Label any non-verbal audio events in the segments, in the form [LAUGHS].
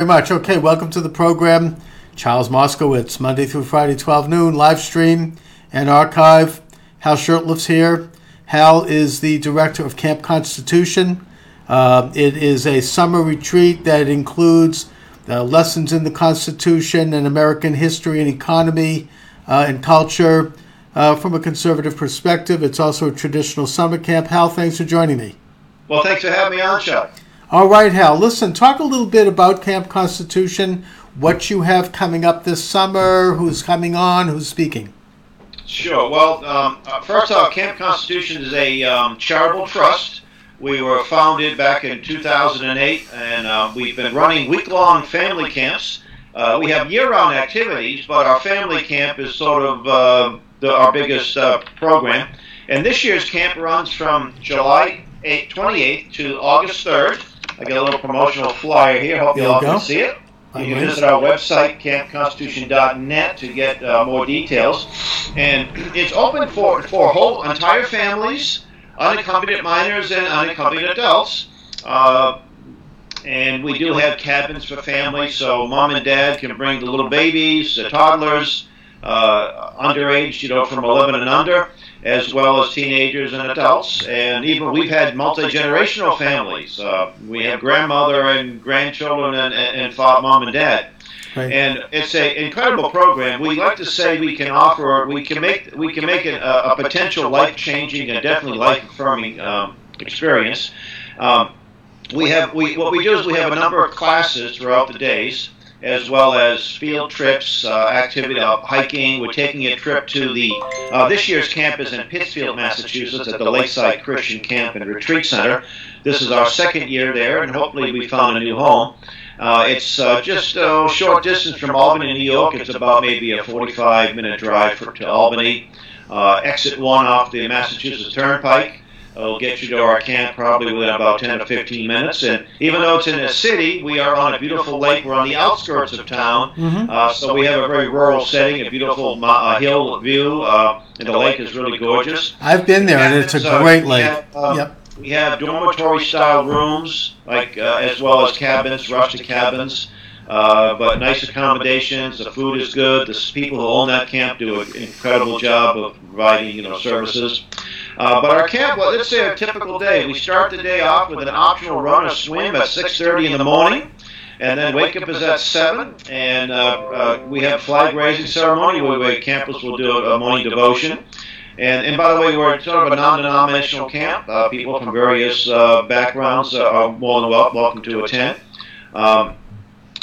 very much. Okay, welcome to the program. Charles Moscowitz, Monday through Friday, 12 noon, live stream and archive. Hal Shurtleff's here. Hal is the director of Camp Constitution. Uh, it is a summer retreat that includes uh, lessons in the Constitution and American history and economy uh, and culture uh, from a conservative perspective. It's also a traditional summer camp. Hal, thanks for joining me. Well, thanks for having me on, Chuck. All right, Hal. Listen, talk a little bit about Camp Constitution, what you have coming up this summer, who's coming on, who's speaking. Sure. Well, um, uh, first off, Camp Constitution is a um, charitable trust. We were founded back in 2008, and uh, we've been running week-long family camps. Uh, we have year-round activities, but our family camp is sort of uh, the, our biggest uh, program. And this year's camp runs from July 8, 28th to August 3rd. I got a little promotional flyer here. Hope you all can see it. You can visit our website, campconstitution.net, to get uh, more details. And it's open for, for whole entire families, unaccompanied minors, and unaccompanied adults. Uh, and we do have cabins for families, so mom and dad can bring the little babies, the toddlers, uh, underage, you know, from 11 and under as well as teenagers and adults. And even we've had multi generational families. Uh, we have grandmother and grandchildren and, and, and father, mom and dad. Right. And it's an incredible program. We like to say we can offer, we can make, we can make it a, a potential life changing and definitely life affirming um, experience. Um, we have, we, what we do is we have a number of classes throughout the days as well as field trips, uh, activity, uh, hiking. We're taking a trip to the, uh, this year's camp is in Pittsfield, Massachusetts at the Lakeside Christian Camp and Retreat Center. This is our second year there, and hopefully we found a new home. Uh, it's uh, just a short distance from Albany, New York. It's about maybe a 45 minute drive for, to Albany. Uh, exit one off the Massachusetts Turnpike. It'll get you to our camp probably within about 10 to 15 minutes. And even though it's in a city, we are on a beautiful lake. We're on the outskirts of town, mm-hmm. uh, so we have a very rural setting, a beautiful uh, hill view, uh, and the lake is really gorgeous. I've been there, and, and it's a so great lake. Have, um, yep. We have dormitory-style rooms, like uh, as well as cabins, rustic cabins. Uh, but nice accommodations. The food is good. The people who own that camp do an incredible job of providing, you know, services. Uh, but our camp, well, let's say a typical day, we start the day off with an optional run or swim at 6.30 in the morning. And then wake up is at 7, and uh, uh, we have flag raising ceremony where, where campus will do a, a morning devotion. And, and by the way, we're sort of a non-denominational camp. Uh, people from various uh, backgrounds are more than welcome to attend. Um,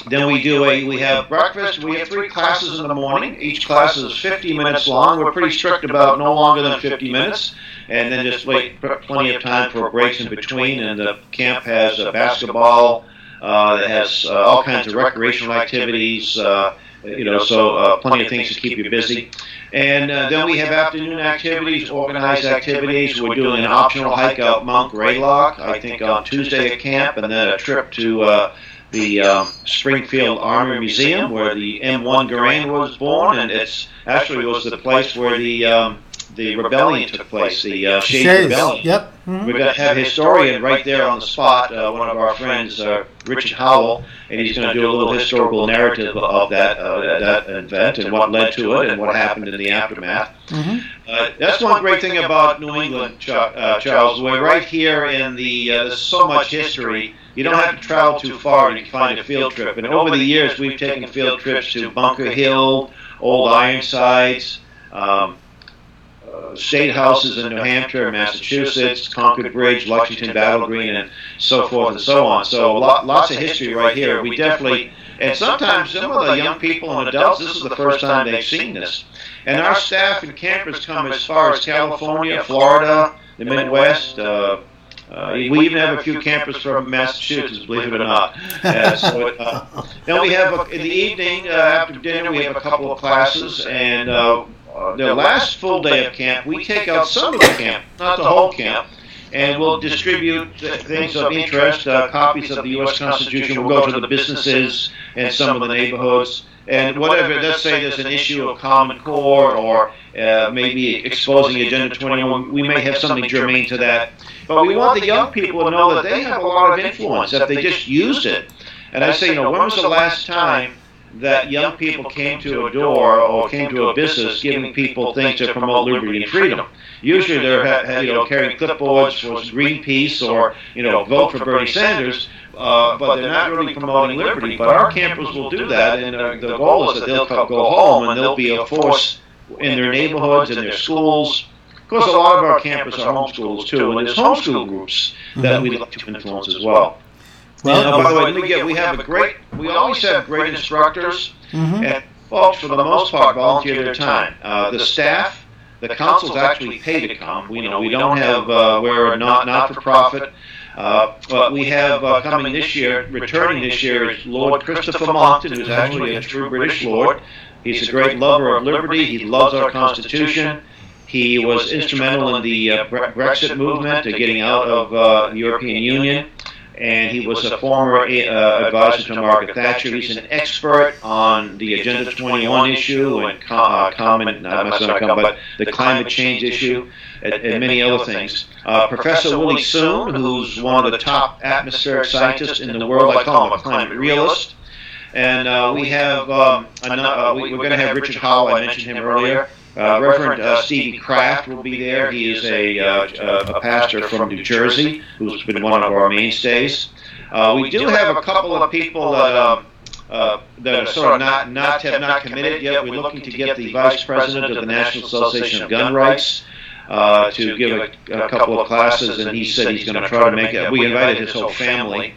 then we do a we have breakfast. We have three classes in the morning. Each class is 50 minutes long. We're pretty strict about no longer than 50 minutes and then just wait plenty of time for breaks in between. And the camp has a basketball, uh, has uh, all kinds of recreational activities. Uh, you know, so uh, plenty of things to keep you busy. And uh, then we have afternoon activities, organized activities. We're doing an optional hike out Mount Greylock, I think on Tuesday at camp, and then a trip to uh, the um, Springfield Army Museum where the M1 Garand was born, and it's actually was the place where the um, the rebellion took place, the uh, Shays, Shays Rebellion. Yep. Mm-hmm. We're going to have a historian right there on the spot, uh, one of our friends, uh, Richard Howell, and he's going to do a little historical narrative of that uh, that event and what led to it and what happened in the aftermath. Mm-hmm. Uh, that's one great thing about New England, uh, Charles. We're right here in the. there's so much history. You don't have to travel too far to find a field trip. And over the years, we've taken field trips to Bunker Hill, Old Ironsides. Um, state houses in New Hampshire, Massachusetts, Concord Bridge, Lexington Battle Green, and so forth and so on. So lot, lots of history right here. We definitely, and sometimes some of the young people and adults, this is the first time they've seen this. And our staff and campers come as far as California, Florida, the Midwest. Uh, uh, we even have a few campers from Massachusetts, believe it or not. Uh, [LAUGHS] so, uh, then we have a, in the evening uh, after dinner we have a couple of classes, and uh, uh, the last full day of camp, we take out some of the camp, not the whole camp, and we'll distribute things of interest, uh, copies of the U.S. Constitution. We'll go to the businesses and some of the neighborhoods. And whatever, let's say there's an issue of Common Core or uh, maybe exposing Agenda 21, we may have something germane to that. But we want the young people to know that they have a lot of influence if they just use it. And I say, you know, when was the last time that young people came to a door or came to a business giving people things to promote liberty and freedom? Usually they're you know carrying clipboards for Greenpeace or you know vote for Bernie Sanders, uh, but they're not really promoting liberty. But our campers will do that, and uh, the goal is that they'll go home and they'll be a force in their neighborhoods, and their schools. Of course, a lot of our campus are homeschools too, and there's homeschool groups that we look to influence as well. Well, and, uh, by the way, we, get, we have a great, we always have great instructors, mm-hmm. and folks, for the most part, volunteer their time. Uh, the staff, the council's actually paid to come. We, you know, we don't have, uh, we're not not for profit. Uh, but we have uh, coming this year, returning this year, is Lord Christopher Monckton, who's actually a true British lord. He's a great lover of liberty. He loves our Constitution. He was instrumental in the uh, Brexit movement, to getting out of uh, the European Union and he was a former uh, advisor to Margaret Thatcher. He's an expert on the Agenda 21 issue and uh, common, not but the climate change issue and, and many other things. Uh, Professor Willie Soon, who's one of the top atmospheric scientists in the world, I call him a climate realist. And uh, we have, um, another, uh, we, are going to have Richard Howell, I mentioned him earlier. Uh, Reverend uh, Stevie Kraft will be there. He is a, uh, a pastor from New Jersey who's been one of our mainstays. Uh, we do have a couple of people that, um, uh, that are sort of not, not have not committed yet. We're looking to get the vice president of the National Association of Gun Rights uh, to give a, a, couple of classes, and he said he's going to try to make it. We invited his whole family.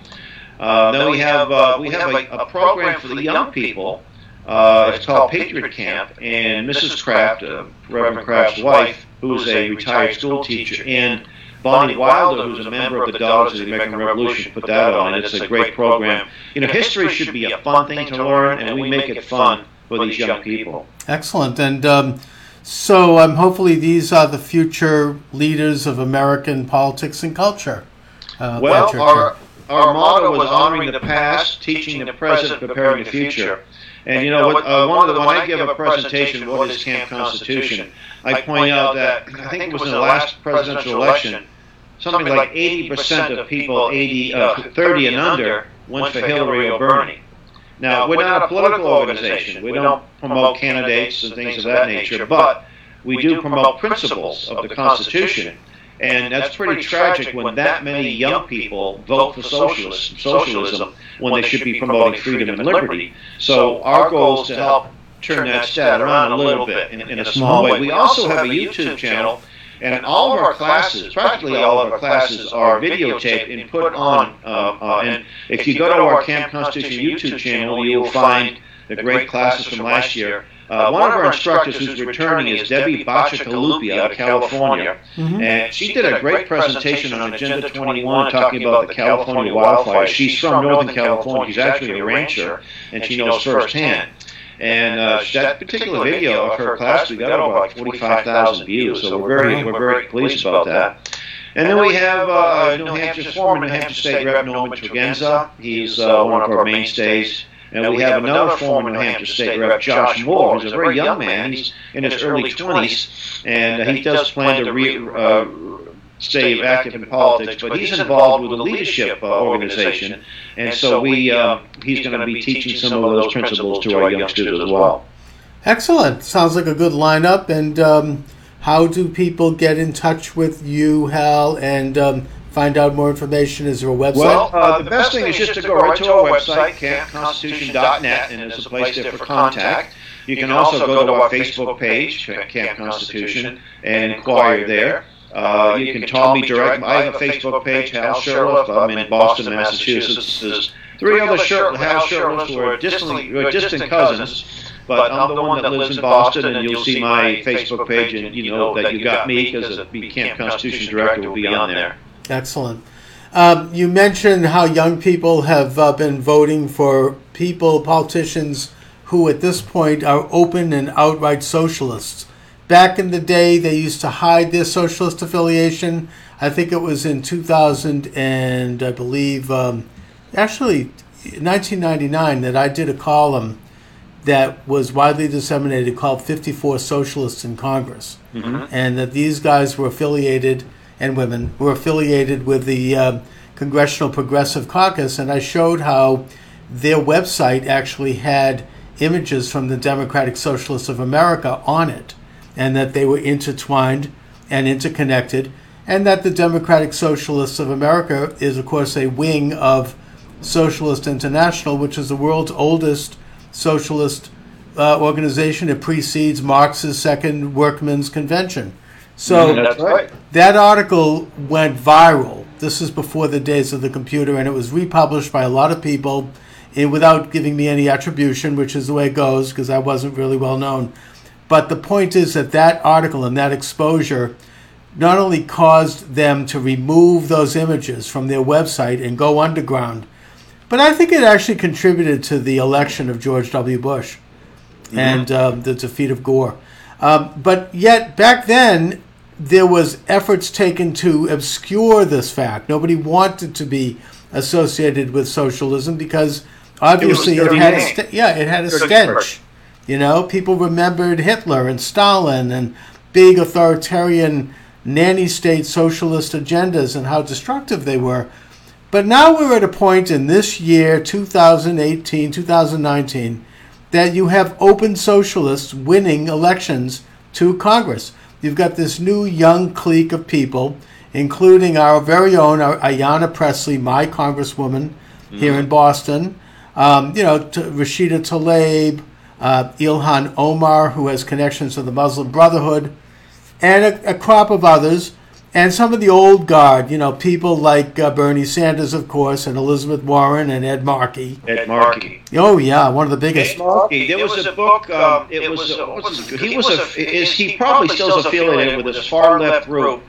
then we have we have a, a program for the young people uh, it's called Patriot Camp, and Mrs. Kraft, uh, Reverend Kraft's wife, who is a retired school teacher, and Bonnie Wilder, who's a member of the Daughters of the American Revolution, put that on, and it's a great program. You know, history should be a fun thing to learn, and we make it fun for these young people. Excellent, and um, so um, hopefully these are the future leaders of American politics and culture. Uh, well, our, our motto was honoring the past, teaching the present, preparing the future. And you know, what, uh, one of the, when I give a presentation, what is Camp Constitution, I point out that I think it was in the last presidential election, something like 80% of people 80, uh, 30 and under went for Hillary or Bernie. Now, we're not a political organization. We don't promote candidates and things of that nature, but we do promote principles of the Constitution. And that's pretty tragic when that many young people vote for socialism, socialism when they should be promoting freedom and liberty. So our goal is to help turn that stat around a little bit in, in a small way. We also have a YouTube channel, and all of our classes, practically all of our classes, are videotaped and put on. Uh, uh, and if you go to our Camp Constitution YouTube channel, you will find the great classes from last year. Uh, one of our instructors who's returning is Debbie Bacigalupi out of California, mm-hmm. and she did a great presentation on Agenda 21 talking about the California wildfires. She's from Northern California. She's actually a rancher, and she knows firsthand. And uh, that particular video of her class, we got about 45,000 views, so we're very, we're very pleased about that. And then we have uh, New Hampshire's former New Hampshire State Rep Norman Tregenza. He's uh, one of our mainstays. And we have another former New Hampshire State Rep, Josh Moore, who's a very young man. He's in his early 20s, and uh, he does plan to re, uh, stay active in politics, but he's involved with a leadership uh, organization, and so we uh, he's going to be teaching some of those principles to our youngsters as well. Excellent. Sounds like a good lineup. And um, how do people get in touch with you, Hal, and um, find out more information? Is there a website? Well, uh, the best thing is just to go right to our website, campconstitution.net, and there's a place there for contact. You can also go to our Facebook page, Camp Constitution, and inquire there. Uh, you can call me direct. I have a Facebook page, Hal Shurtleff. I'm in Boston, Massachusetts. There's three other Hal Shurtleffs who are distant, distant cousins. But I'm the one that lives in Boston, and you'll see my Facebook page, and you know that you got me because the Camp Constitution Director will be on there. Excellent. Um, you mentioned how young people have uh, been voting for people, politicians who at this point are open and outright socialists. Back in the day, they used to hide their socialist affiliation. I think it was in 2000 and I believe, um, actually, 1999 that I did a column that was widely disseminated called 54 Socialists in Congress. Mm-hmm. And that these guys were affiliated and women were affiliated with the uh, Congressional Progressive Caucus, and I showed how their website actually had images from the Democratic Socialists of America on it, and that they were intertwined and interconnected, and that the Democratic Socialists of America is, of course, a wing of Socialist International, which is the world's oldest socialist uh, organization. It precedes Marx's Second Workmen's Convention. So That's right. that article went viral. This is before the days of the computer, and it was republished by a lot of people and without giving me any attribution, which is the way it goes because I wasn't really well known. But the point is that that article and that exposure not only caused them to remove those images from their website and go underground, but I think it actually contributed to the election of George W. Bush and um, the defeat of Gore. Um, but yet, back then, there was efforts taken to obscure this fact. Nobody wanted to be associated with socialism because obviously it, dirty had a st- yeah it had a stench. You know, people remembered Hitler and Stalin and big authoritarian nanny state socialist agendas and how destructive they were. But now we're at a point in this year, 2018, 2019, that you have open socialists winning elections to Congress. You've got this new young clique of people, including our very own uh, Ayanna Pressley, my congresswoman here in Boston. Um, you know, t- Rashida Tlaib, uh, Ilhan Omar, who has connections to the Muslim Brotherhood, and a, a crop of others, and some of the old guard, you know, people like uh, Bernie Sanders, of course, and Elizabeth Warren and Ed Markey. Ed Markey. Oh, yeah, one of the biggest. Ed Markey. There was a book. Um, it was. Uh, what's his, he was a. Is he probably still is affiliated with this far left group?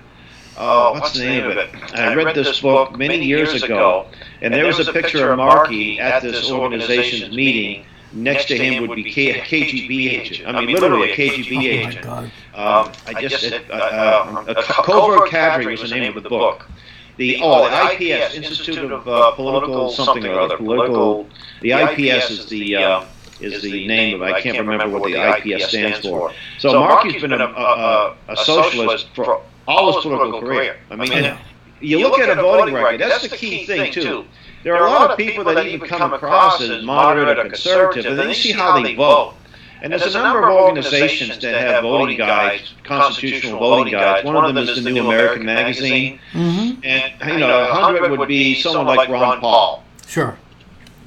Uh, what's the name of it? I read this book many years ago, and there was a picture of Markey at this organization's meeting. Next to him would be K- a KGB agent. I mean, literally a KGB Oh, my agent. God. Um, I just uh, uh, a co- covert cadre was the name of the book. The oh, the IPS Institute of uh, Political something or other. Political. The IPS is the uh, is the name of. I can't remember what the IPS stands for. So Markey's been a, a, a, a socialist for all his political career. I mean, you look at a voting record. That's the key thing too. There are a lot of people that even come across as moderate or conservative, and then you see how they vote. And there's a number of organizations that have voting guides, constitutional voting guides. One of them is the New American Magazine, hmm and you know, a hundred would be someone like Ron Paul, Sure.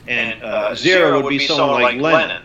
and uh, zero would be someone like Lenin.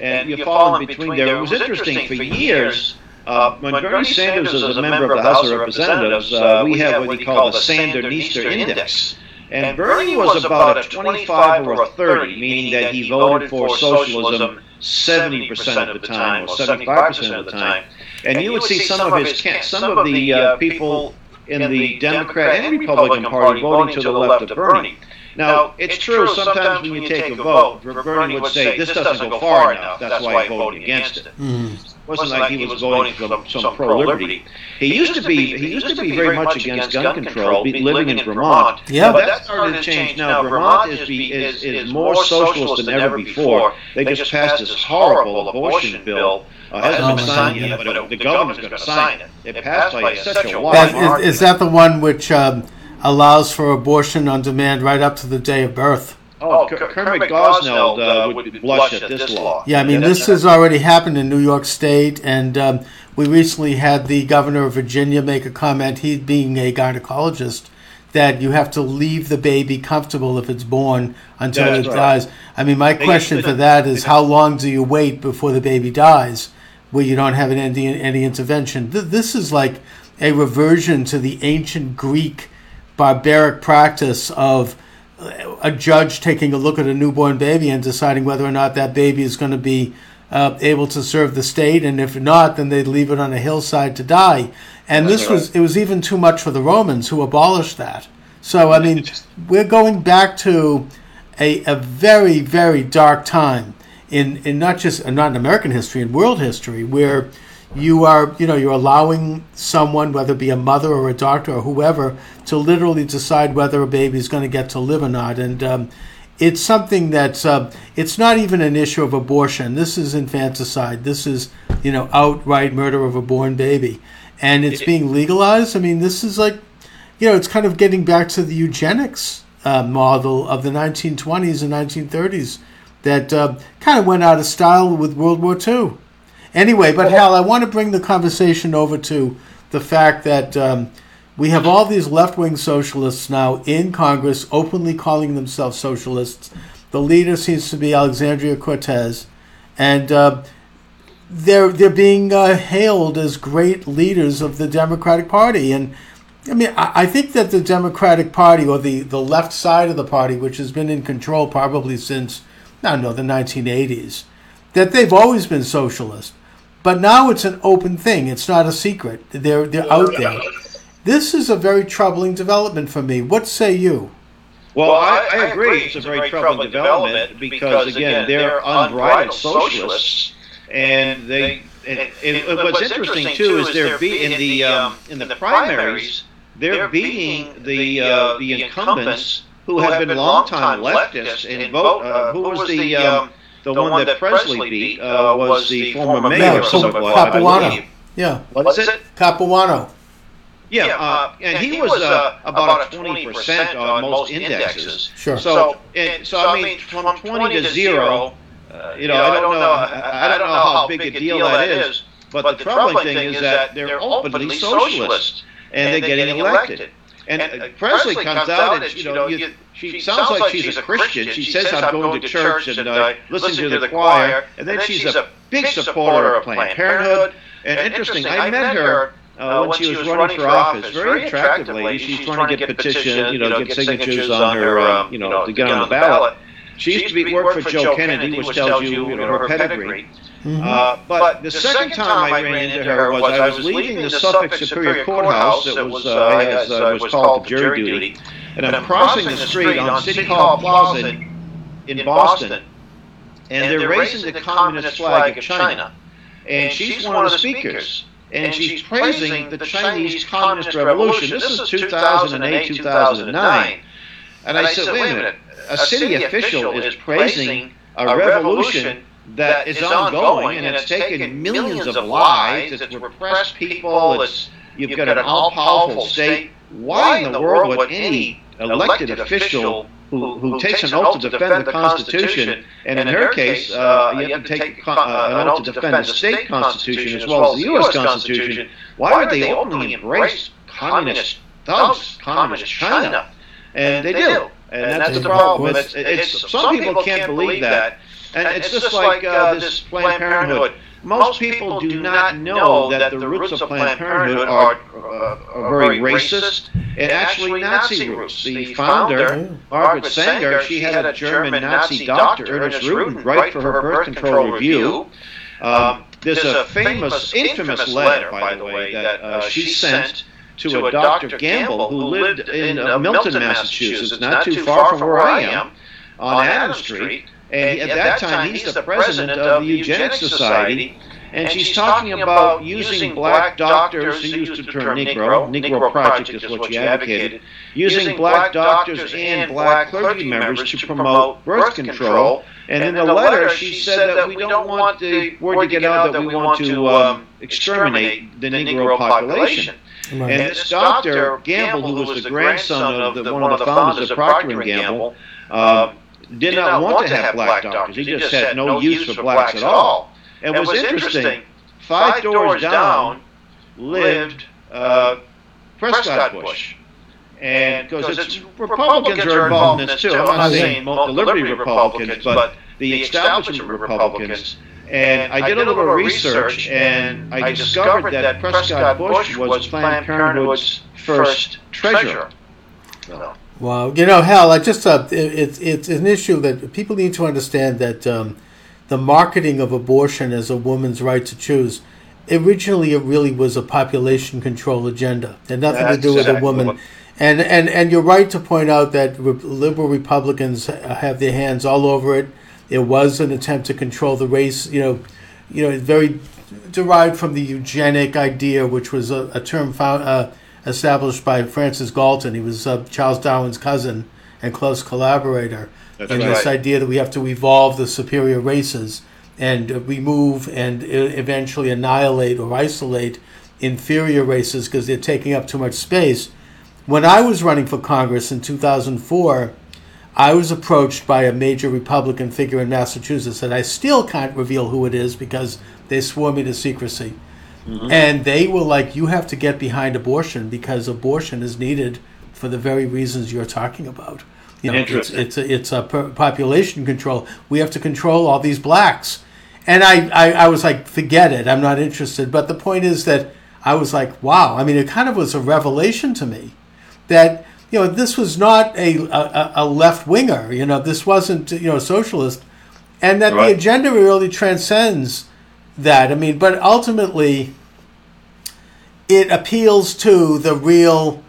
And you fall in between there. It was interesting for years. Uh, when Bernie Sanders was a member of the House of Representatives, uh, we have what he called the Sandinista Index. And Bernie was about a 25 or a 30, meaning that he voted for socialism 70% of the time or 75% of the time. And you would see some of his ca- some of the uh, people in the Democrat and Republican Party voting to the left of Bernie. Now, it's true, sometimes when you take a vote, Bernie would say, this doesn't go far enough, that's why I'm voting against it. Mhm. It wasn't like he was voting for some, some pro-liberty. He used to be he used to be very much against gun control, living in Vermont. Yeah. But that started to change now. Vermont is, be, is, is more socialist than ever before. They just passed this horrible abortion bill. Uh, hasn't been signed God. yet, but the governor's going to sign it. It passed by such a wide That, is, is that the one which um, allows for abortion on demand right up to the day of birth? Oh, Ker- Kermit Gosnell uh, would blush at this law. Yeah, I mean, this has already happened in New York State, and um, we recently had the governor of Virginia make a comment, he being a gynecologist, that you have to leave the baby comfortable if it's born until That's it right. dies. I mean, my They question for that is how long do you wait before the baby dies where you don't have any, any intervention? Th- This is like a reversion to the ancient Greek barbaric practice of a judge taking a look at a newborn baby and deciding whether or not that baby is going to be uh, able to serve the state, and if not, then they'd leave it on a hillside to die. And this was it was even too much for the Romans, who abolished that. So I mean, we're going back to a, a very very dark time in in not just not in American history, in world history, where you are you know you're allowing someone whether it be a mother or a doctor or whoever to literally decide whether a baby is going to get to live or not. And um, it's something that's uh, it's not even an issue of abortion. This is infanticide. This is you know outright murder of a born baby. And it's being legalized. I mean this is like you know it's kind of getting back to the eugenics uh, model of the 1920s and 1930s that uh, kind of went out of style with World War II. Anyway, but Hal, I want to bring the conversation over to the fact that um, we have all these left wing socialists now in Congress openly calling themselves socialists. The leader seems to be Alexandria Cortez, and uh, they're they're being uh, hailed as great leaders of the Democratic Party. And I mean, I, I think that the Democratic Party or the, the left side of the party, which has been in control probably since I don't know the 1980s, that they've always been socialist. But now it's an open thing. It's not a secret. They're they're out there. This is a very troubling development for me. What say you? Well, I, I agree. It's a very troubling development because, again, they're unbridled socialists, and they. And, and what's interesting too is they're be, in the um, in the primaries. They're beating the uh, the incumbents who have been longtime leftists and vote. Uh, who was the um, the, the one, one that Pressley beat uh, uh was the former mayor of Somerville, Capuano. Yeah. What is it? Capuano. Yeah, uh, uh, and, and, he, was, was uh, about a twenty percent on most indexes. Sure. So, and, so I mean, from twenty to zero, uh, you know, I don't know, I don't know how big a deal that is. But the troubling thing is that they're openly socialist, and they're getting elected. And, and uh, Pressley comes out and, you know, you, she sounds like she's a Christian. She says, I'm going to church and uh, listen to the choir. And then she's a big supporter of Planned Parenthood. And interesting, I met her uh, when she was running for office. Very attractive lady. She's trying to get petition, you know, get signatures on her, um, you know, to get on the ballot. She used to be work for Joe Kennedy, which tells you, you know, her pedigree. Mm-hmm. Uh, but the second time I ran into her was I was leaving the Suffolk Superior Courthouse. that was, uh, as uh, was called jury duty, and I'm crossing the street on City Hall Plaza in Boston, and they're raising the communist flag of China, and she's one of the speakers. And she's praising the Chinese Communist Revolution. This is 2008, 2009. And I said, wait a minute, a city official is praising a revolution that is ongoing and it's taken millions of lives. It's repressed people. It's you've got an all-powerful state. Why in the world would any elected official who, who takes an oath to defend the Constitution, and in her case, uh, you have to take uh, an oath to defend the state Constitution as well as the U.S. Constitution, why would they openly embrace communist thugs, communist China? And they do. And that's the problem. It's, it's, some people can't believe that and, and it's, it's just like uh, uh this Planned Parenthood. Most people do not know that the roots of Planned Parenthood are, uh, are very racist and actually Nazi roots. The founder, Margaret Sanger, she had a German Nazi doctor, Ernest Rudin, write for her birth control review. Um, um there's a famous, infamous letter, by the way, that uh, uh she sent to a Dr. Gamble who lived in uh, Milton, Massachusetts, not too far from where I am, on Adams Street. And, at, that time, he's the president of the Eugenics Society. And she's talking about using black doctors, he used the term Negro, Negro Project is what she advocated, using black doctors and black clergy members to promote birth control. And in the letter, she said that we don't want the word to get out that we want to um, exterminate the Negro population. And this Dr. Gamble, who was the grandson of the, one of the founders of Procter & Gamble, uh, did not want to have black doctors. He just had no use for blacks at all. And what's interesting, five doors down lived uh, Prescott Bush. And because it's Republicans are involved in this too. I'm not saying the Liberty Republicans, but the establishment Republicans. And I did a little research, and I discovered that Prescott Bush was Planned Parenthood's first treasurer. Wow, you know, Hal, I just uh, it, it's it's an issue that people need to understand that um, the marketing of abortion as a woman's right to choose originally it really was a population control agenda. It had nothing That's to do with exactly a woman. And and and you're right to point out that liberal Republicans have their hands all over it. It was an attempt to control the race. You know, you know, very derived from the eugenic idea, which was a, a term found. Uh, established by Francis Galton. He was uh, Charles Darwin's cousin and close collaborator. That's and right. this idea that we have to evolve the superior races and remove and eventually annihilate or isolate inferior races because they're taking up too much space. when I was running for Congress in 2004, I was approached by a major Republican figure in Massachusetts and I still can't reveal who it is because they swore me to secrecy. Mm-hmm. And they were like, you have to get behind abortion because abortion is needed for the very reasons you're talking about. You know, it's, it's a, it's a population control. We have to control all these blacks. And I, I, I was like, forget it. I'm not interested. But the point is that I was like, wow. I mean, it kind of was a revelation to me that you know this was not a a, a left winger. You know, this wasn't you know socialist, and that right. the agenda really transcends that. I mean, but ultimately, it appeals to the real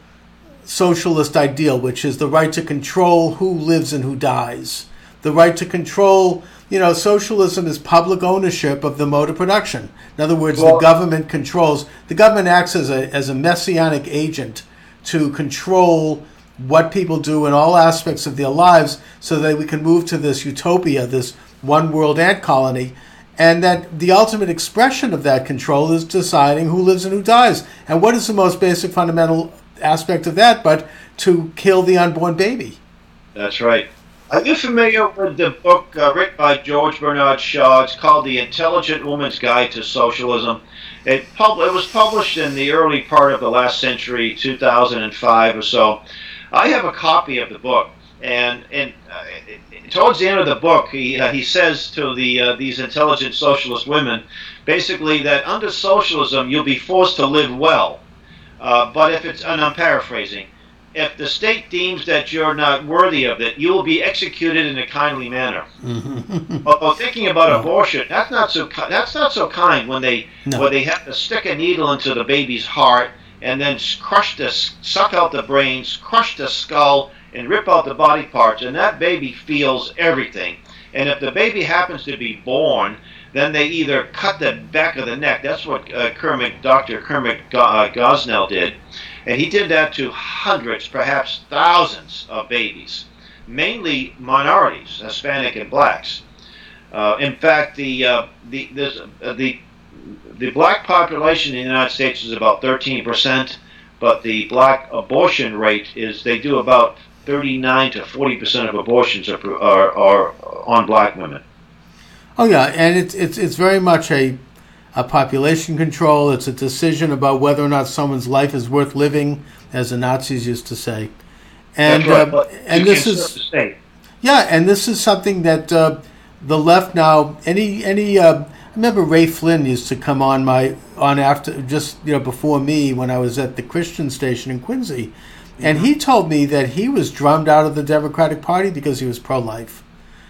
socialist ideal, which is the right to control who lives and who dies, the right to control. You know, socialism is public ownership of the mode of production. In other words, well, the government controls. The government acts as a as a messianic agent to control what people do in all aspects of their lives, so that we can move to this utopia, this one world ant colony and that the ultimate expression of that control is deciding who lives and who dies. And what is the most basic fundamental aspect of that but to kill the unborn baby? That's right. Are you familiar with the book uh, written by George Bernard Shaw? It's called The Intelligent Woman's Guide to Socialism. It, pub- it was published in the early part of the last century, 2005 or so. I have a copy of the book, and, and uh, towards the end of the book, he uh, he says to the uh, these intelligent socialist women, basically that under socialism you'll be forced to live well, uh, but if it's and I'm paraphrasing, if the state deems that you're not worthy of it, you will be executed in a kindly manner. Mm-hmm. Although thinking about abortion, that's not so that's not so kind when they no. when they have to stick a needle into the baby's heart and then crush the suck out the brains, crush the skull and rip out the body parts, and that baby feels everything. And if the baby happens to be born, then they either cut the back of the neck. That's what uh, Kermit, Dr. Kermit uh, Gosnell did. And he did that to hundreds, perhaps thousands of babies, mainly minorities, Hispanic and blacks. Uh, in fact, the, uh, the, uh, the, the black population in the United States is about 13%, but the black abortion rate is they do about 39 to 40 percent of abortions are, are, are on black women. Oh yeah, and it's it's it's very much a a population control. It's a decision about whether or not someone's life is worth living, as the Nazis used to say. And right, uh, and this is yeah, and this is something that uh, the left now any any. Uh, I remember Ray Flynn used to come on my on after just you know before me when I was at the Christian station in Quincy, and he told me that he was drummed out of the Democratic Party because he was pro life.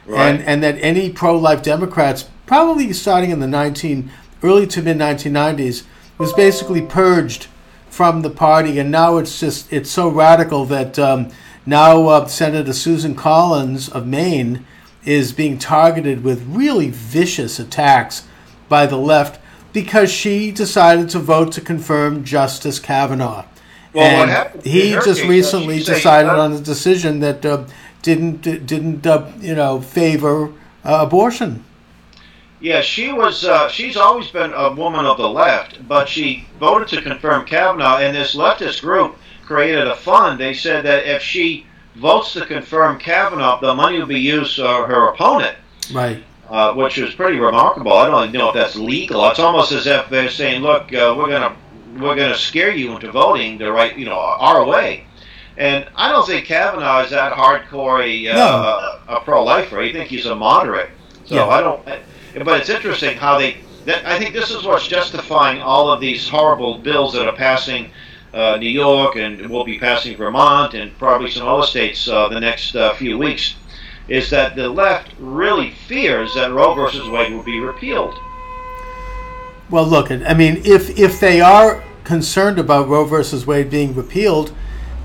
Right. And, and that any pro life Democrats, probably starting in the 19, early to mid 1990s, was basically purged from the party. And now it's just, it's so radical that um, now uh, Senator Susan Collins of Maine is being targeted with really vicious attacks by the left because she decided to vote to confirm Justice Kavanaugh. Well, and he just recently decided on a decision that uh, didn't didn't uh, you know favor uh, abortion. Yeah, she was. Uh, she's always been a woman of the left, but she voted to confirm Kavanaugh, and this leftist group created a fund. They said that if she votes to confirm Kavanaugh, the money will be used for her opponent. Right. Uh, which is pretty remarkable. I don't know if that's legal. It's almost as if they're saying, "Look, uh, we're going to we're going to scare you into voting the right, you know, our way. And I don't think Kavanaugh is that hardcore a, uh, no. a, a pro-lifer. I think he's a moderate. So yeah. I don't. But it's interesting how they. That, I think this is what's justifying all of these horrible bills that are passing uh, New York and will be passing Vermont and probably some other states uh, the next uh, few weeks. Is that the left really fears that Roe versus Wade will be repealed? Well, look, I mean, if if they are concerned about Roe versus Wade being repealed,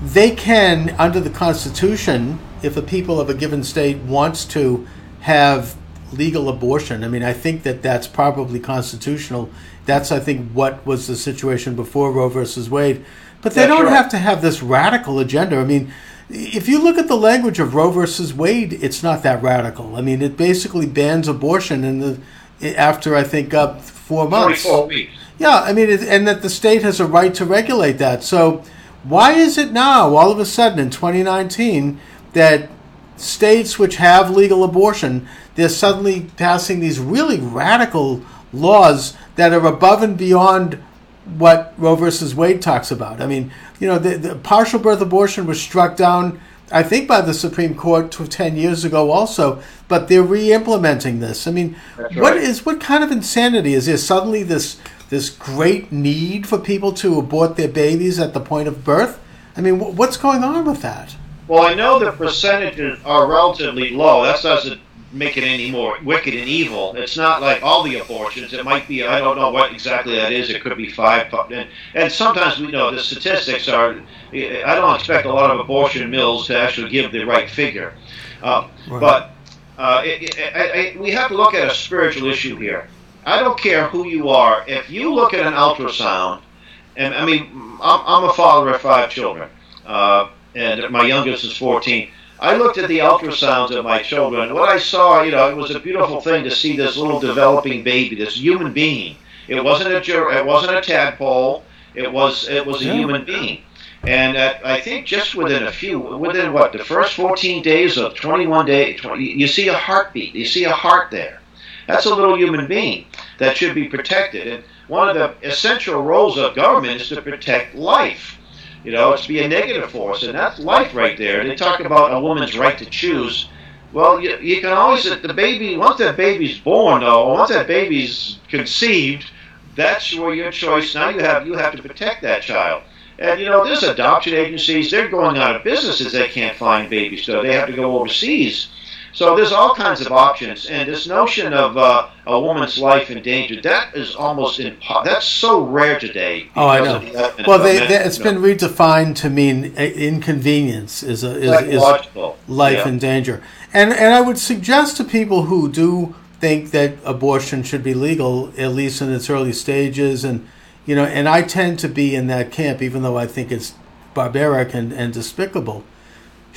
they can, under the Constitution, if the people of a given state wants to have legal abortion. I mean, I think that that's probably constitutional. That's, I think, what was the situation before Roe versus Wade. But they that's don't right. have to have this radical agenda. I mean, if you look at the language of Roe versus Wade, it's not that radical. I mean, it basically bans abortion in the after I think up four months. Forty-four weeks. Yeah, I mean, it, and that the state has a right to regulate that. So, Why is it now, all of a sudden in 2019, that states which have legal abortion, they're suddenly passing these really radical laws that are above and beyond what Roe versus Wade talks about. I mean, you know, the, the partial birth abortion was struck down, I think, by the Supreme Court 10 years ago also, but they're re-implementing this. I mean, That's what right. is what kind of insanity is there suddenly this this great need for people to abort their babies at the point of birth? I mean, wh- what's going on with that? Well, I know the percentages are relatively low. That doesn't make it any more wicked and evil. It's not like all the abortions. It might be, I don't know what exactly that is. It could be five. And, and sometimes we know the statistics are, I don't expect a lot of abortion mills to actually give the right figure. Uh, Right. But uh, it, it, I, I, we have to look at a spiritual issue here. I don't care who you are. If you look at an ultrasound, and I mean, I'm, I'm a father of five children, uh, and my youngest is 14. I looked at the ultrasounds of my children. And what I saw, you know, it was a beautiful thing to see this little developing baby, this human being. It wasn't a ger- it wasn't a tadpole. It was it was a human being. And uh, I think just within a few, within what the first 14 days of 21 days, 20, you see a heartbeat. You see a heart there. That's a little human being that should be protected. And one of the essential roles of government is to protect life. You know, it's be a negative force, and that's life right there. They talk about a woman's right to choose. Well, you, you can always, the baby, once that baby's born, though, once that baby's conceived, that's where your choice. Now you have you have to protect that child. And you know, there's adoption agencies. They're going out of business as they can't find babies, so they have to go overseas. So there's all kinds of options, and this notion of uh, a woman's life in danger, that is almost impo- That's so rare today. Oh, I know. the Well, they, men, they, it's you know. been redefined to mean uh, inconvenience is a, is, is life Yeah. in danger. And and I would suggest to people who do think that abortion should be legal, at least in its early stages, and you know, and I tend to be in that camp, even though I think it's barbaric and, and despicable.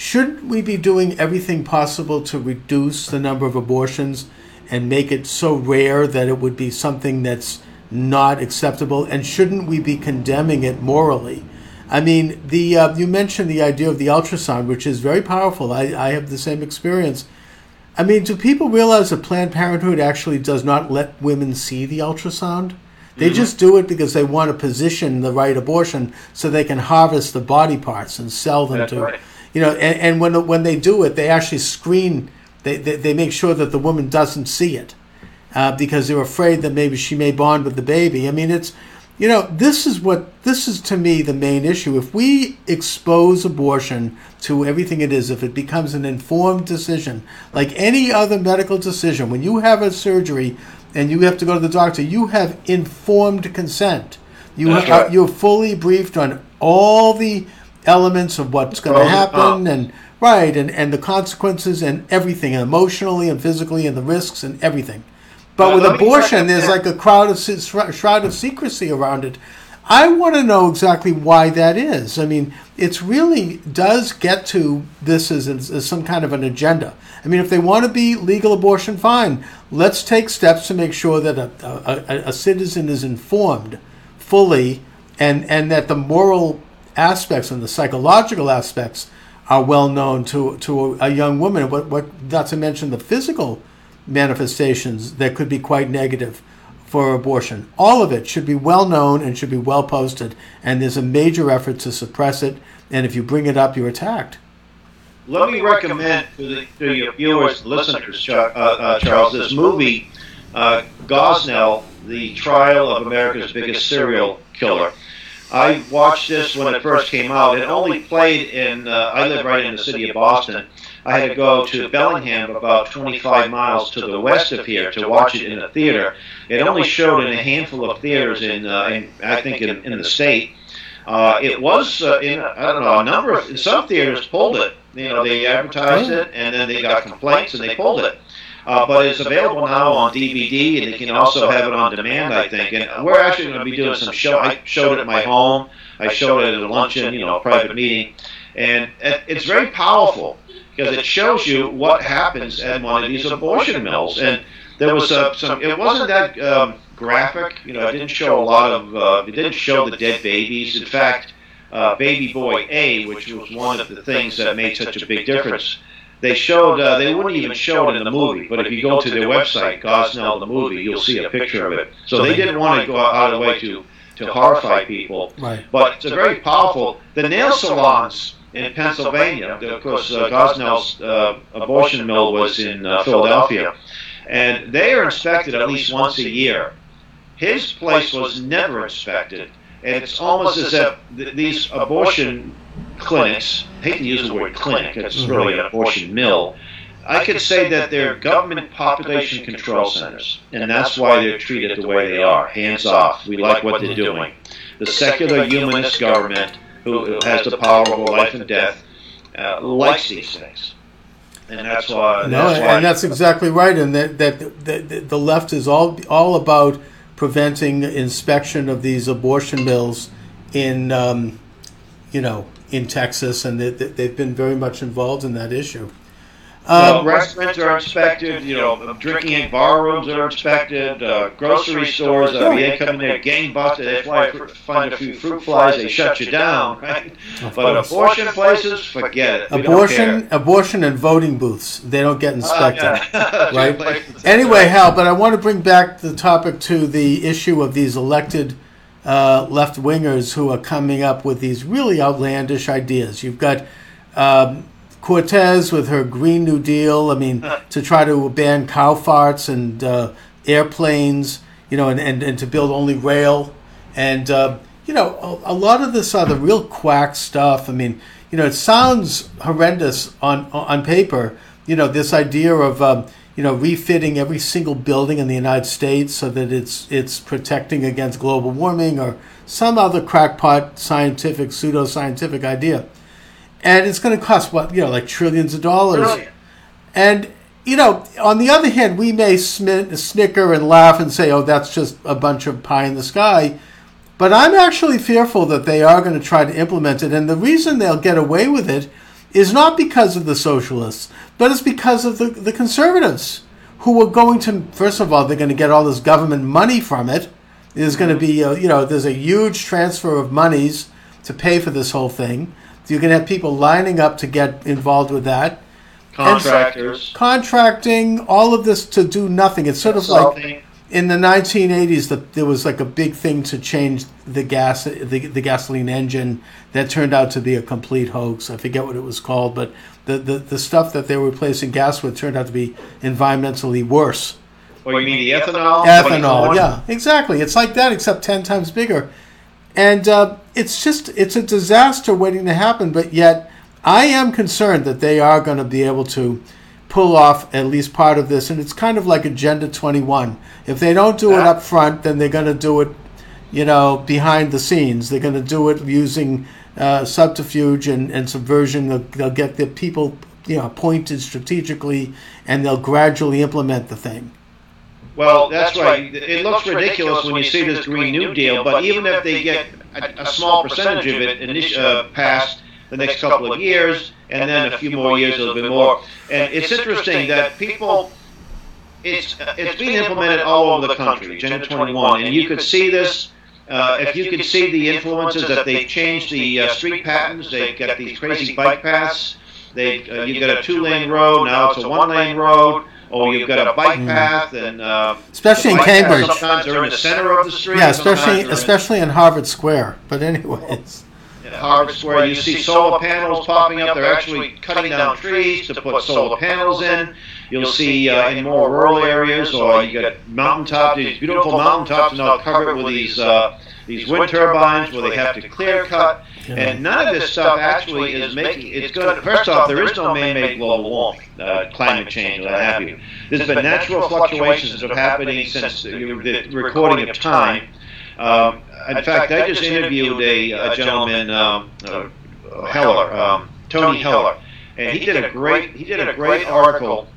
Should we be doing everything possible to reduce the number of abortions and make it so rare that it would be something that's not acceptable? And shouldn't we be condemning it morally? I mean, the uh, you mentioned the idea of the ultrasound, which is very powerful. I, I have the same experience. I mean, do people realize that Planned Parenthood actually does not let women see the ultrasound? They just do it because they want to position the right abortion so they can harvest the body parts and sell them That's to, right. You know. And, and when when they do it, they actually screen. They, they, they make sure that the woman doesn't see it uh, because they're afraid that maybe she may bond with the baby. I mean, it's you know this is what this is to me the main issue. If we expose abortion to everything it is, if it becomes an informed decision, like any other medical decision, when you have a surgery and you have to go to the doctor, you have informed consent. You That's ha- right. you're fully briefed on all the elements of what's going to happen cons. and right and, and the consequences and everything emotionally and physically and the risks and everything. But Well, with abortion there's like a crowd of shroud of secrecy around it. I want to know exactly why that is. I mean it's really does get to this as, as, as some kind of an agenda. I mean if they want to be legal abortion fine. Let's take steps to make sure that a, a, a, a citizen is informed fully and and that the moral aspects and the psychological aspects are well known to to a, a young woman. What what not to mention the physical manifestations that could be quite negative for abortion. All of it should be well known and should be well posted and there's a major effort to suppress it and if you bring it up you're attacked. Let me recommend to, the, to your viewers, listeners, Chuck, uh, uh, Charles, this movie, uh, Gosnell, The Trial of America's Biggest Serial Killer. I watched this when it first came out. It only played in, uh, I live right in the city of Boston. I had to go to Bellingham, about 25 miles to the west of here, to watch it in a theater. It only showed in a handful of theaters in, uh, in I think, in, in the state. Uh, it was uh, in I don't know a number of some theaters pulled it. You know they advertised it and then they got complaints and they pulled it. Uh, but it's available now on DVD and you can also have it on demand. I think. And we're actually going to be doing some show. I showed it at my home. I showed it at a luncheon, you know, a private meeting, and it's very powerful because it shows you what happens at one of these abortion mills. And there was uh, some. It wasn't that um, graphic. You know, it didn't show a lot of. Uh, it didn't show the dead babies. In fact, uh, Baby Boy A, which was one of the things that made such a big difference. They showed, uh, they wouldn't even show it in the movie, but if you go to their website, Gosnell the movie, you'll see a picture of it. So they didn't want to go out of the way to, to horrify people. Right. But it's a very powerful, the nail salons in Pennsylvania, of course, uh, Gosnell's uh, abortion mill was in uh, Philadelphia, and they are inspected at least once a year. His place was never inspected, and it's almost as if th- these abortion clinics, I hate to use the word clinic, it's really an abortion mill. I could say that they're government population control centers, and that's why they're treated the way they are, hands off. We like what they're doing. The secular humanist government, who has the power over life and death, uh, likes these things. And that's why. No, That's why and that's exactly right. And that, that, that the left is all all about preventing inspection of these abortion mills in, um, you know, in Texas, and they, they- they've been very much involved in that issue. Uh, Um, restaurants are inspected. You know, drinking in bar rooms are inspected. Uh, grocery stores, uh, they come in there gang busted. They fly, find a few fruit flies, they shut you down, [LAUGHS] right? But abortion places, forget it. We abortion, abortion, and voting booths they don't get Uh, inspected. yeah. [LAUGHS] right? Anyway, Hal, but I want to bring back the topic to the issue of these elected uh, left wingers who are coming up with these really outlandish ideas. You've got um, Cortez with her Green New Deal. I mean, [LAUGHS] to try to ban cow farts and uh, airplanes, you know, and, and, and to build only rail. And, uh, you know, a, a lot of this are the real quack stuff. I mean, you know, it sounds horrendous on on paper. You know, this idea of um, you know refitting every single building in the United States so that it's it's protecting against global warming or some other crackpot scientific pseudo scientific idea, and it's going to cost what you know like trillions of dollars. Brilliant. And you know, on the other hand, we may snicker and laugh and say, "Oh, that's just a bunch of pie in the sky." But I'm actually fearful that they are going to try to implement it, and the reason they'll get away with it is not because of the socialists, but it's because of the, the conservatives who are going to. First of all, they're going to get all this government money from it. There's going to be, a, you know, there's a huge transfer of monies to pay for this whole thing. You're going to have people lining up to get involved with that Contractors. contracting, all of this to do nothing. It's sort of like consulting. In the 1980s, the, there was like a big thing to change the gas, the, the gasoline engine that turned out to be a complete hoax. I forget what it was called, but the, the, the stuff that they were replacing gas with turned out to be environmentally worse. Well, you mean the ethanol? Ethanol, 21? yeah, exactly. It's like that, except 10 times bigger. And uh, it's just, it's a disaster waiting to happen, but yet I am concerned that they are going to be able to pull off at least part of this. And it's kind of like Agenda 21. If they don't do it up front, then they're going to do it, you know, behind the scenes. They're going to do it using uh, subterfuge and, and subversion. They'll, they'll get the people, you know, appointed strategically, and they'll gradually implement the thing. Well, that's right. It looks ridiculous when you see this Green New Deal, but even if they get a, a small percentage of it initi- uh, passed the next couple of years, and then a few more years, a little bit more. And it's interesting that people, it's it's being implemented all over the country, Agenda 21, and you could see this. Uh, if you could see the influences that they've changed the uh, street patterns, they've got these crazy bike paths. They uh, you've got a two-lane road now; it's a one-lane road. Or you've got a bike path, and uh, Especially in the bike paths Cambridge. Sometimes they're in the center of the street. Yeah, especially especially in Harvard Square. But anyways, at Harvard Square, you see solar panels popping up. They're actually cutting down trees to put solar panels in. You'll see uh, in more rural areas, or you got mountaintop, these beautiful mountaintops, and they'll cover it with these uh, these wind turbines where they have to clear cut. And none of this stuff actually is making. It's good. First off, there is no man-made global warming, uh, climate change, what have you. There's been natural fluctuations that are happening since the recording of time. Um, in fact, I just interviewed a, a gentleman, um, uh, Heller, um, Tony Heller, and he did a great he did a great article.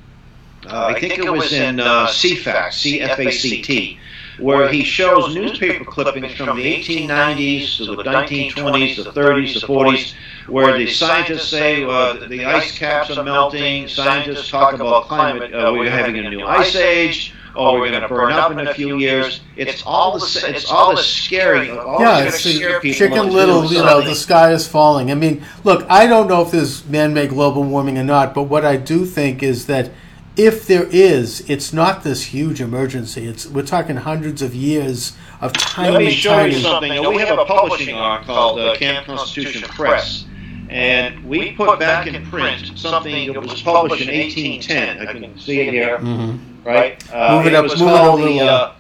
Uh, I think it was in uh, CFACT, C-F-A-C-T, where he shows newspaper clippings from the 1890s to the 1920s, the 30s, the 40s, where the scientists say uh, the ice caps are melting. Scientists talk about climate. Uh, we're having a new ice age oh, we're going to burn up in a few years. It's all the it's all the scary. All yeah, it's the Chicken Little. You know, the sky is falling. I mean, look, I don't know if there's man-made global warming or not, but what I do think is that if there is, it's not this huge emergency. It's we're talking hundreds of years of tiny. Let me show tiny, you something. we have a publishing arm called uh, Camp Constitution Press, and we put back in print something that was published in 1810. I can see it here, mm-hmm. Right? Uh, move it, up. was move it the, uh,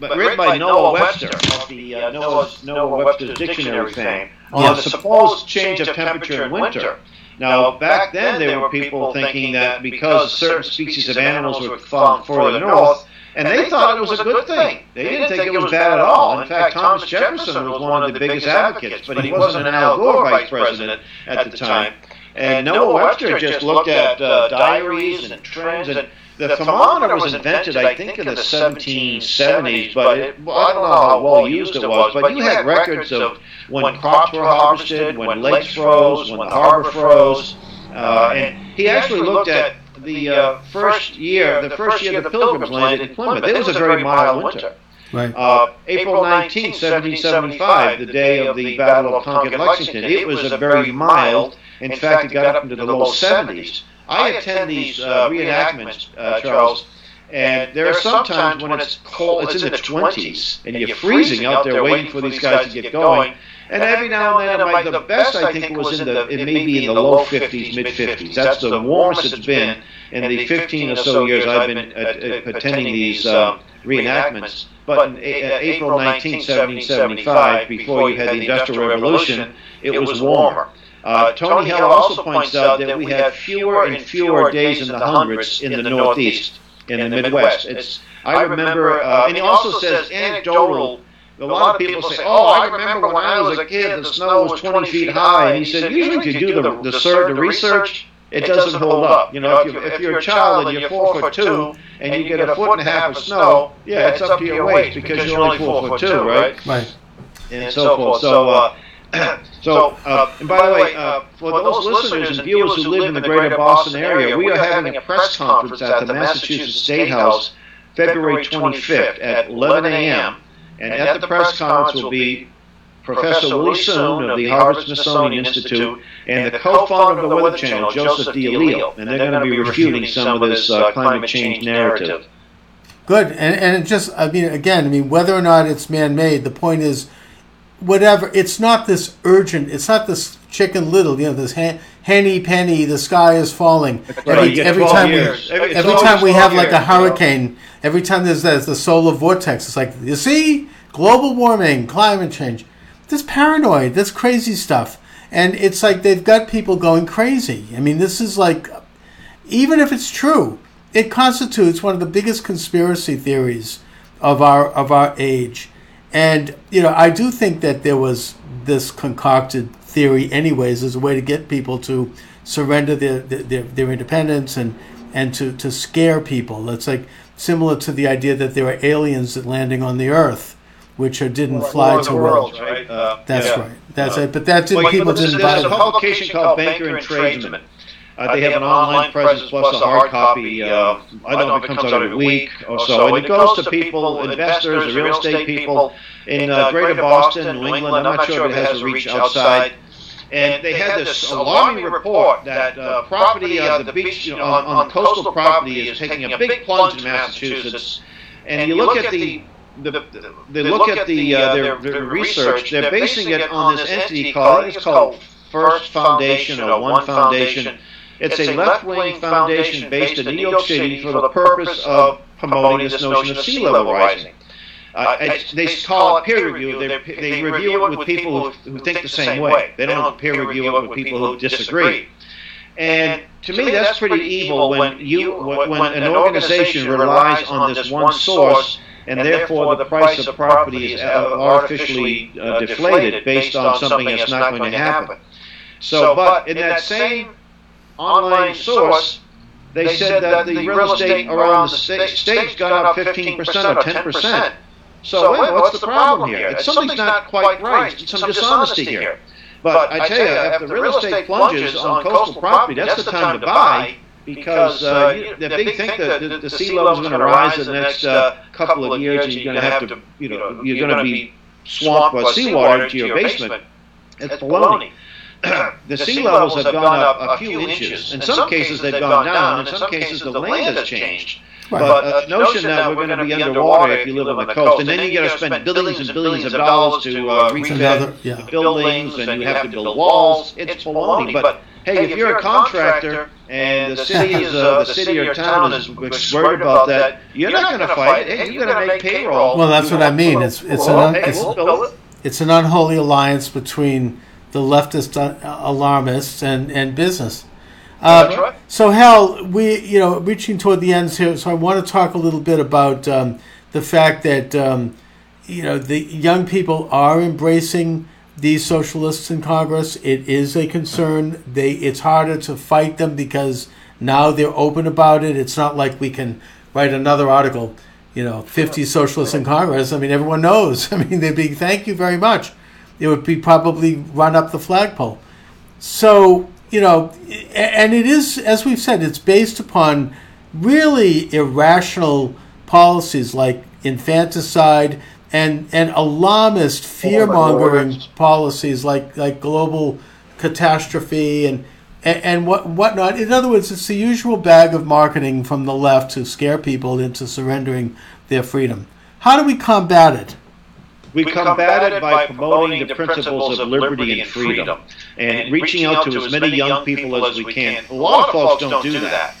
but written by Noah Webster of the uh, Noah's, Noah Webster's Dictionary fame on the supposed change of temperature in winter. Now, back then, there were people thinking that because certain species of animals were found further north, and they thought it was a good thing. They didn't think it was bad at all. In fact, Thomas Jefferson was one of the biggest advocates, but he wasn't an Al Gore vice president at the time. And Noah Webster just looked at uh, diaries and trends and the thermometer was invented, I think, in the 1770s, but it, well, I don't know how well used it was. But you had records of when crops were harvested, when lakes froze, when the harbor froze, uh, and he actually looked at the uh, first year, the first year the Pilgrims landed in Plymouth. It was a very mild winter. Right. Uh, April 19, 1775, the day of the Battle of Concord Lexington, it was a very mild. In fact, it got up into the low 70s. I attend these uh, reenactments, uh, Charles, and there are sometimes when it's cold, it's in the 20s, and you're freezing out there waiting for these guys to get going. And every now and then, like the best I think was in the, it may be in the low 50s, mid 50s. That's the warmest it's been in the 15 or so years I've been attending these uh, reenactments. But in April 19, 1775, before you had the Industrial Revolution, it was warmer. Uh, Tony Heller also points out that we have fewer and fewer days in the hundreds in the Northeast, in the Midwest. It's, I remember, uh, and he also says anecdotal. A lot of people say, "Oh, I remember when I was a kid, the snow was 20 feet high." And he said, "Usually, if you do the the, the research, it doesn't hold up. You know, if, you, if you're a child and you're four foot two and you get a foot and a half of snow, yeah, it's up to your waist because you're only four foot two, right? Right. And so forth. So." Uh, [COUGHS] so, uh, and by the way, uh, for those listeners and viewers who live in the greater Boston area, we are having a press conference at the Massachusetts State House February 25th at 11 a.m. And at the press conference will be Professor Willie Soon of the Harvard-Smithsonian Institute and the co-founder of the Weather Channel, Joseph D'Aleo. And they're going to be refuting some of this uh, climate change narrative. Good. And, and just, I mean, again, I mean, whether or not it's man-made, the point is whatever. It's not this urgent. It's not this Chicken Little. You know, this henny penny. The sky is falling. Every, every time years. we every, every time we have like a hurricane. Every time there's, there's the solar vortex. It's like you see global warming, climate change. This paranoid. This crazy stuff. And it's like they've got people going crazy. I mean, this is like, even if it's true, it constitutes one of the biggest conspiracy theories of our of our age and, you know, I do think that there was this concocted theory, anyways, as a way to get people to surrender their, their, their independence and, and to, to scare people. It's like similar to the idea that there are aliens that landing on the earth, which are, didn't well, fly to world. Right? Uh, that's yeah. right. That's uh, it. But that did, well, people didn't buy There's a publication called Banker and Tradesman uh, they, have, an online presence plus a hard copy. Uh, I don't know if it comes out every week or so. And it goes to people, investors, real estate people in uh, Greater Boston, New England. I'm not sure if it has a reach outside. And they had this alarming report that uh, property on the beach, you know, on, on coastal property, is taking a big plunge in Massachusetts. And you look at the the, the, they look at the uh, their, their research. They're basing it on this entity called it's called First Foundation or One Foundation it's a left-wing foundation based in New York City for the purpose of promoting this notion of sea level rising. Uh, they call it peer review. They, they review it with people who, who think the same way. They don't peer review it with people who disagree. And to me, that's pretty evil when you when an organization relies on this one source, and therefore the price of property is artificially uh, deflated based on something that's not going to happen. So, but in that same online source, they said that the real estate around the state, state's gone up 15% or 10%. So wait, what's the problem here? It's, something's not quite right. Some dishonesty here. But I tell you, if the real estate plunges on coastal property, that's the time to buy because uh, you, if they think that the, the sea level is going to rise in the next uh, couple of years and you're going to have to, you know, you're going to be swamped by seawater into your basement, it's baloney. [CLEARS THROAT] the sea levels have gone up a few inches. In some cases, they've gone down. In some cases, the land has changed. Right. But a notion that we're going to be underwater if you live on the coast, and then you got to spend billions and billions of dollars to uh, refit yeah. the buildings, and you have to build walls. It's baloney. But hey, if you're a contractor and the city is uh, the city or town is worried about that, you're not going to fight it. Hey, you're going to make payroll. Well, that's what I mean. It's it's an it's, it's an unholy alliance between the leftist uh, alarmists and and business. Uh, right. So, Hal, we you know reaching toward the ends here, so I want to talk a little bit about um, the fact that um, you know the young people are embracing these socialists in Congress. It is a concern. They it's harder to fight them because now they're open about it. It's not like we can write another article. You know, 50 socialists in Congress. I mean, everyone knows. [LAUGHS] I mean, they'd be thank you very much. It would be probably run up the flagpole. So you know, and it is, as we've said, it's based upon really irrational policies like infanticide and and alarmist fear mongering policies like like global catastrophe and, and and what whatnot. In other words, it's the usual bag of marketing from the left to scare people into surrendering their freedom. How do we combat it? We, combat it by promoting the principles of liberty and freedom and reaching out to as many young people as we can. A lot of folks don't do that.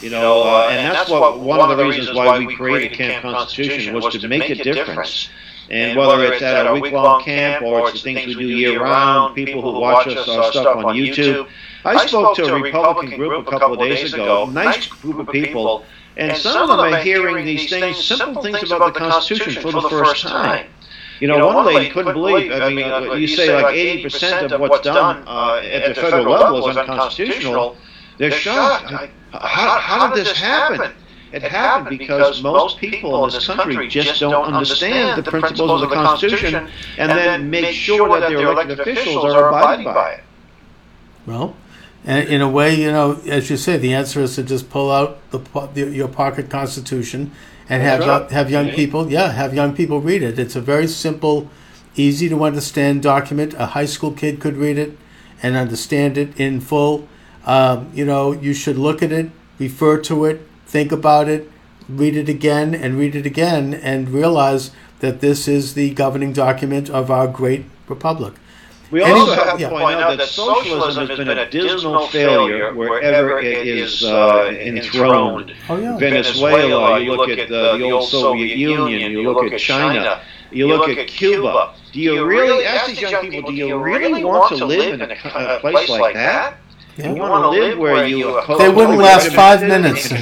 You know, uh, and that's what one of the reasons why we created Camp Constitution was to make a difference. And whether it's at a week-long camp or it's the things we do year-round, people who watch us our stuff on YouTube. I spoke to a Republican group a couple of days ago, nice group of people, and some of them are hearing these things, simple things about the Constitution for the first time. You know, you know one, one lady couldn't believe. I mean, uh, you say like eighty percent of what's done uh, uh at the federal level is unconstitutional. They're shocked. How, how did this happen? It happened because most people in this country just don't understand the principles of the Constitution and then make sure that their elected officials are abiding by it. Well, and in a way, you know, as you say, the answer is to just pull out the, the your pocket Constitution and have right. have young people, yeah, have young people read it. It's a very simple, easy to understand document. A high school kid could read it and understand it in full. Um, you know, you should look at it, refer to it, think about it, read it again and read it again, and realize that this is the governing document of our great republic. We also have to yeah. point out that socialism has been a dismal failure wherever it is uh, enthroned. Oh, yeah. Venezuela, you look at the, the old Soviet Union, you look at China, you look at Cuba. Do you really, ask these young people, do you really want to live in a, a place like that? Yeah. You want to live where you They wouldn't last five minutes.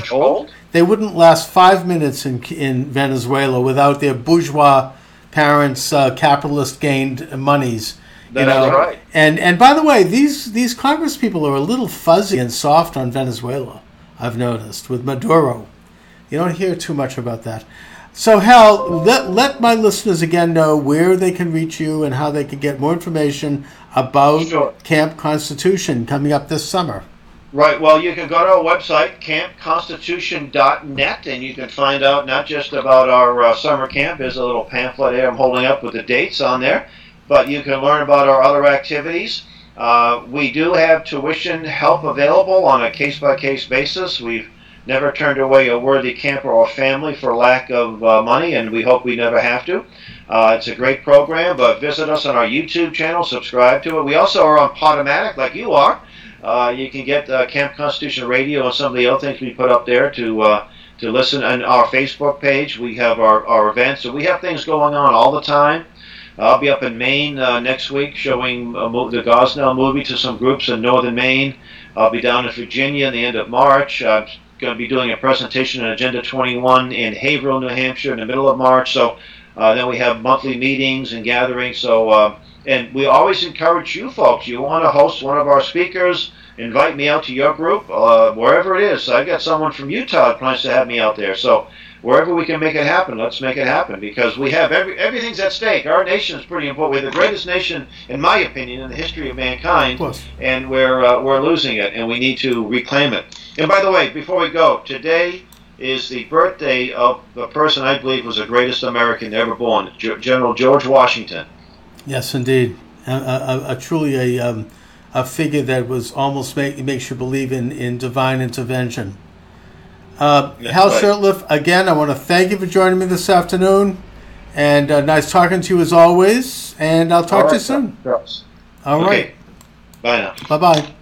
They wouldn't last five minutes in in Venezuela without their bourgeois parents' uh, capitalist gained monies that you know? right. And and by the way, these these Congress people are a little fuzzy and soft on Venezuela. I've noticed with Maduro. You don't hear too much about that. So Hal, let let my listeners again know where they can reach you and how they can get more information about sure. Camp Constitution coming up this summer. Right. Well, you can go to our website, campconstitution.net, and you can find out not just about our uh, summer camp. There's a little pamphlet here I'm holding up with the dates on there but you can learn about our other activities. Uh, we do have tuition help available on a case by case basis. We've never turned away a worthy camper or family for lack of uh, money, and we hope we never have to. Uh, it's a great program, but visit us on our YouTube channel, subscribe to it. We also are on Podomatic, like you are. Uh, you can get uh, Camp Constitution Radio and some of the other things we put up there to uh, to listen. And our Facebook page, we have our, our events, so we have things going on all the time. I'll be up in Maine uh, next week showing mo- the Gosnell movie to some groups in northern Maine. I'll be down in Virginia in the end of March. I'm going to be doing a presentation on Agenda 21 in Haverhill, New Hampshire in the middle of March. So uh, then we have monthly meetings and gatherings. So uh, and we always encourage you folks. You want to host one of our speakers? Invite me out to your group, uh, wherever it is. I got someone from Utah plans to have me out there. So wherever we can make it happen, let's make it happen because we have every everything's at stake. Our nation is pretty important. We're the greatest nation, in my opinion, in the history of mankind, course. and we're uh, we're losing it, and we need to reclaim it. And by the way, before we go, today is the birthday of the person I believe was the greatest American ever born, Ge- General George Washington. Yes, indeed. A, a, a truly a, um, a figure that was almost make, makes you believe in, in divine intervention. Uh, Hal right. Shurtleff, again, I want to thank you for joining me this afternoon. And uh, nice talking to you as always. And I'll talk to you soon. Charles. All right. Okay. Bye now. Bye bye.